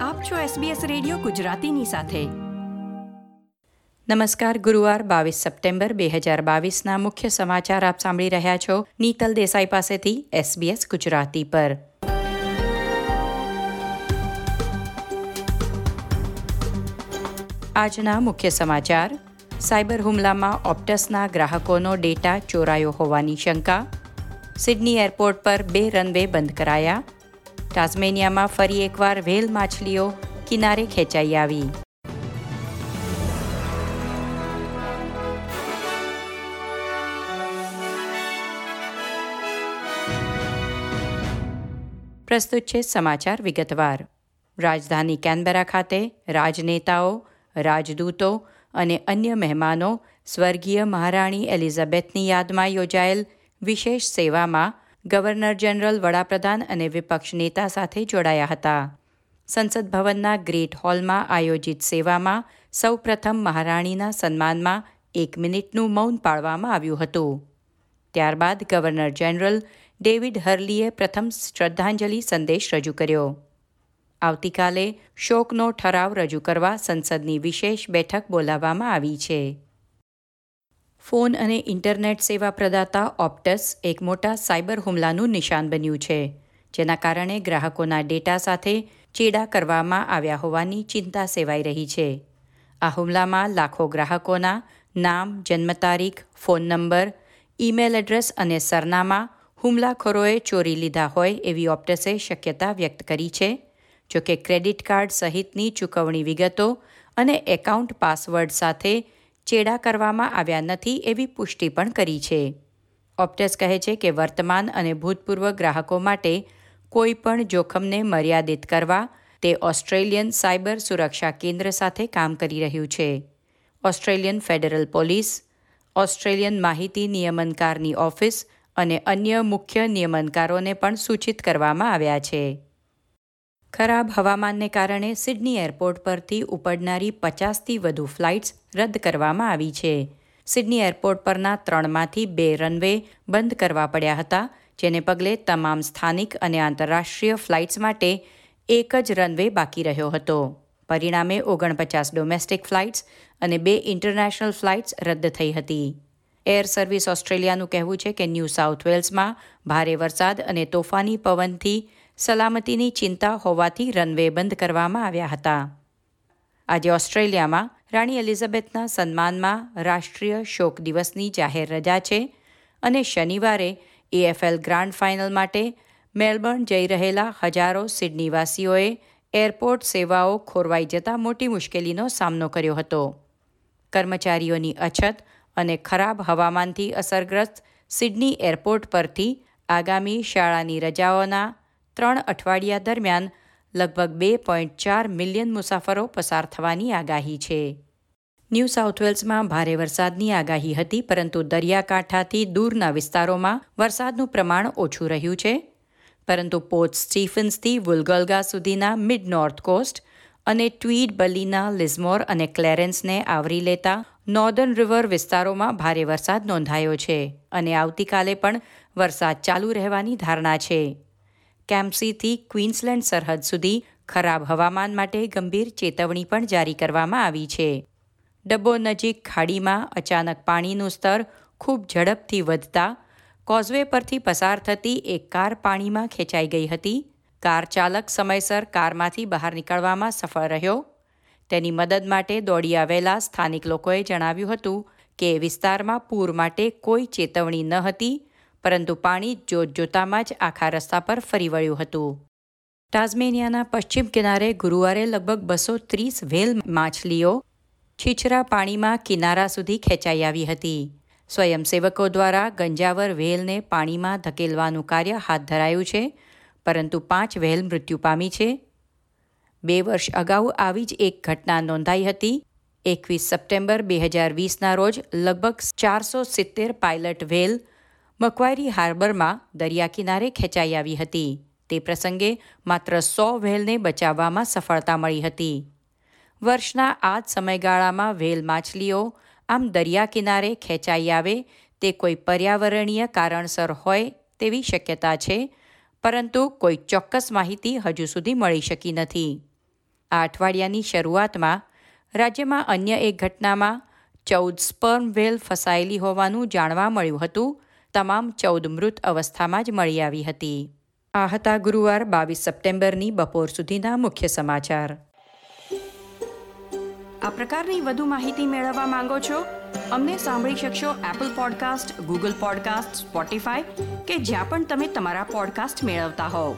આપ છો SBS radio ગુજરાતીની સાથે. નમસ્કાર, ગુરુવાર બાવીસ સપ્ટેમ્બર બે હજાર બાવીસના મુખ્ય સમાચાર આપ સાંભળી રહ્યા છો નીતલ દેસાઈ પાસેથી SBS ગુજરાતી પર. આજના મુખ્ય સમાચાર, સાયબર હુમલામાં ઓપ્ટસના ગ્રાહકોનો ડેટા ચોરાયો હોવાની શંકા, સિડની એરપોર્ટ પર બે રનવે બંધ કરાયા ટાઝમેનિયામાં ફરી એકવાર વેલ માછલીઓ કિનારે ખેંચાઈ આવી. પ્રસ્તુત છે સમાચાર વિગતવાર. રાજધાની કેનબેરા ખાતે રાજનેતાઓ, રાજદૂતો અને અન્ય મહેમાનો સ્વર્ગીય મહારાણી એલિઝાબેથની યાદમાં યોજાયેલ વિશેષ સેવામાં ગવર્નર જનરલ, વડાપ્રધાન અને વિપક્ષ નેતા સાથે જોડાયા હતા. સંસદ ભવનના ગ્રેટ હોલમાં આયોજિત સેવામાં સૌપ્રથમ મહારાણીના સન્માનમાં એક મિનિટનું મૌન પાળવામાં આવ્યું હતું. ત્યારબાદ ગવર્નર જનરલ ડેવિડ હર્લીએ પ્રથમ શ્રદ્ધાંજલિ સંદેશ રજૂ કર્યો. આવતીકાલે શોકનો ઠરાવ રજૂ કરવા સંસદની વિશેષ બેઠક બોલાવવામાં આવી છે. ફોન અને ઇન્ટરનેટ સેવા પ્રદાતા ઓપ્ટસ એક મોટા સાયબર હુમલાનું નિશાન બન્યું છે, જેના કારણે ગ્રાહકોના ડેટા સાથે ચેડા કરવામાં આવ્યા હોવાની ચિંતા સેવાઈ રહી છે. આ હુમલામાં લાખો ગ્રાહકોના નામ જન્મ તારીખ ફોન નંબર, ઈમેલ એડ્રેસ અને સરનામા હુમલાખોરોએ ચોરી લીધા હોય એવી ઓપ્ટસે શક્યતા વ્યક્ત કરી છે, જોકે ક્રેડિટ કાર્ડ સહિતની ચૂકવણી વિગતો અને એકાઉન્ટ પાસવર્ડ સાથે ચેડા કરવામાં આવ્યા નથી એવી પુષ્ટિ પણ કરી છે. ઓપ્ટસ કહે છે કે વર્તમાન અને ભૂતપૂર્વ ગ્રાહકો માટે કોઈ પણ જોખમને મર્યાદિત કરવા, તે ઓસ્ટ્રેલિયન સાયબર સુરક્ષા કેન્દ્ર સાથે કામ કરી રહ્યું છે. ઓસ્ટ્રેલિયન ફેડરલ પોલીસ, ઓસ્ટ્રેલિયન માહિતી નિયમનકારની ઓફિસ અને અન્ય મુખ્ય નિયમનકારોને પણ સૂચિત કરવામાં આવ્યા છે. ખરાબ હવામાનને કારણે સિડની એરપોર્ટ પરથી ઉપડનારી પચાસથી વધુ ફ્લાઇટ્સ રદ કરવામાં આવી છે. સિડની એરપોર્ટ પરના ત્રણમાંથી બે રનવે બંધ કરવા પડ્યા હતા, જેને પગલે તમામ સ્થાનિક અને આંતરરાષ્ટ્રીય ફ્લાઇટ્સ માટે એક જ રનવે બાકી રહ્યો હતો. પરિણામે ઓગણપચાસ ડોમેસ્ટિક ફ્લાઇટ્સ અને બે ઇન્ટરનેશનલ ફ્લાઇટ્સ રદ થઈ હતી. એર સર્વિસ ઓસ્ટ્રેલિયાનું કહેવું છે કે ન્યૂ સાઉથ વેલ્સમાં ભારે વરસાદ અને તોફાની પવનથી સલામતીની ચિંતા હોવાથી રનવે બંધ કરવામાં આવ્યા હતા. આજે ઓસ્ટ્રેલિયામાં રાણી એલિઝાબેથના સન્માનમાં રાષ્ટ્રીય શોક દિવસની જાહેર રજા છે અને શનિવારે એએફએલ ગ્રાન્ડ ફાઇનલ માટે મેલબર્ન જઈ રહેલા હજારો સિડનીવાસીઓએ એરપોર્ટ સેવાઓ ખોરવાઈ જતા મોટી મુશ્કેલીનો સામનો કર્યો હતો. કર્મચારીઓની અછત અને ખરાબ હવામાનથી અસરગ્રસ્ત સિડની એરપોર્ટ પરથી આગામી શાળાની રજાઓના ત્રણ અઠવાડિયા દરમિયાન લગભગ બે પોઈન્ટ ચાર મિલિયન મુસાફરો પસાર થવાની આગાહી છે. ન્યૂ સાઉથ વેલ્સમાં ભારે વરસાદની આગાહી હતી, પરંતુ દરિયાકાંઠાથી દૂરના વિસ્તારોમાં વરસાદનું પ્રમાણ ઓછું રહ્યું છે. પરંતુ પોર્ટ સ્ટીફન્સથી વુલગલગા સુધીના મિડ નોર્થ કોસ્ટ અને ટ્વીડ બલીના લિઝમોર અને ક્લેરેન્સને આવરી લેતા નોર્ધન રિવર વિસ્તારોમાં ભારે વરસાદ નોંધાયો છે અને આવતીકાલે પણ વરસાદ ચાલુ રહેવાની ધારણા છે. કેમ્પસીથી ક્વીન્સલેન્ડ સરહદ સુધી ખરાબ હવામાન માટે ગંભીર ચેતવણી પણ જારી કરવામાં આવી છે. ડબ્બો નજીક ખાડીમાં અચાનક પાણીનું સ્તર ખૂબ ઝડપથી વધતા કોઝવે પરથી પસાર થતી એક કાર પાણીમાં ખેંચાઈ ગઈ હતી. કાર ચાલક સમયસર કારમાંથી બહાર નીકળવામાં સફળ રહ્યો. તેની મદદ માટે દોડી આવેલા સ્થાનિક લોકોએ જણાવ્યું હતું કે વિસ્તારમાં પૂર માટે કોઈ ચેતવણી ન હતી. પરંતુ પાણી જોતજોતામાં જ આખા રસ્તા પર ફરી વળ્યું હતું. ટાઝમેનિયાના પશ્ચિમ કિનારે ગુરુવારે લગભગ બસો ત્રીસ વ્હેલ માછલીઓ છીછરા પાણીમાં કિનારા સુધી ખેંચાઈ આવી હતી. સ્વયંસેવકો દ્વારા ગંજાવર વ્હેલને પાણીમાં ધકેલવાનું કાર્ય હાથ ધરાયું છે, પરંતુ પાંચ વ્હેલ મૃત્યુ પામી છે. બે વર્ષ અગાઉ આવી જ એક ઘટના નોંધાઈ હતી. એકવીસ સપ્ટેમ્બર બે હજાર વીસના રોજ લગભગ ચારસો સિત્તેર પાયલટ વેલ મકવાયરી હાર્બરમાં દરિયા કિનારે ખેંચાઈ આવી હતી. તે પ્રસંગે માત્ર સો વ્હેલને બચાવવામાં સફળતા મળી હતી. વર્ષના આ જ સમયગાળામાં વ્હેલ માછલીઓ આમ દરિયા કિનારે ખેંચાઈ આવે તે કોઈ પર્યાવરણીય કારણસર હોય તેવી શક્યતા છે, પરંતુ કોઈ ચોક્કસ માહિતી હજુ સુધી મળી શકી નથી. આ અઠવાડિયાની શરૂઆતમાં રાજ્યમાં અન્ય એક ઘટનામાં ચૌદ સ્પર્મ વેલ ફસાયેલી હોવાનું જાણવા મળ્યું હતું તમામ ચૌદ મૃત અવસ્થામાં જ મળી આવી હતી. આ હતા ગુરુવાર બાવીસ સપ્ટેમ્બરની બપોર સુધીના મુખ્ય સમાચાર. આ પ્રકારની વધુ માહિતી મેળવવા માંગો છો? અમને સાંભળી શકશો Apple podcast Google podcast Spotify કે જ્યાં પણ તમે તમારા પોડકાસ્ટ મેળવતા હોવ.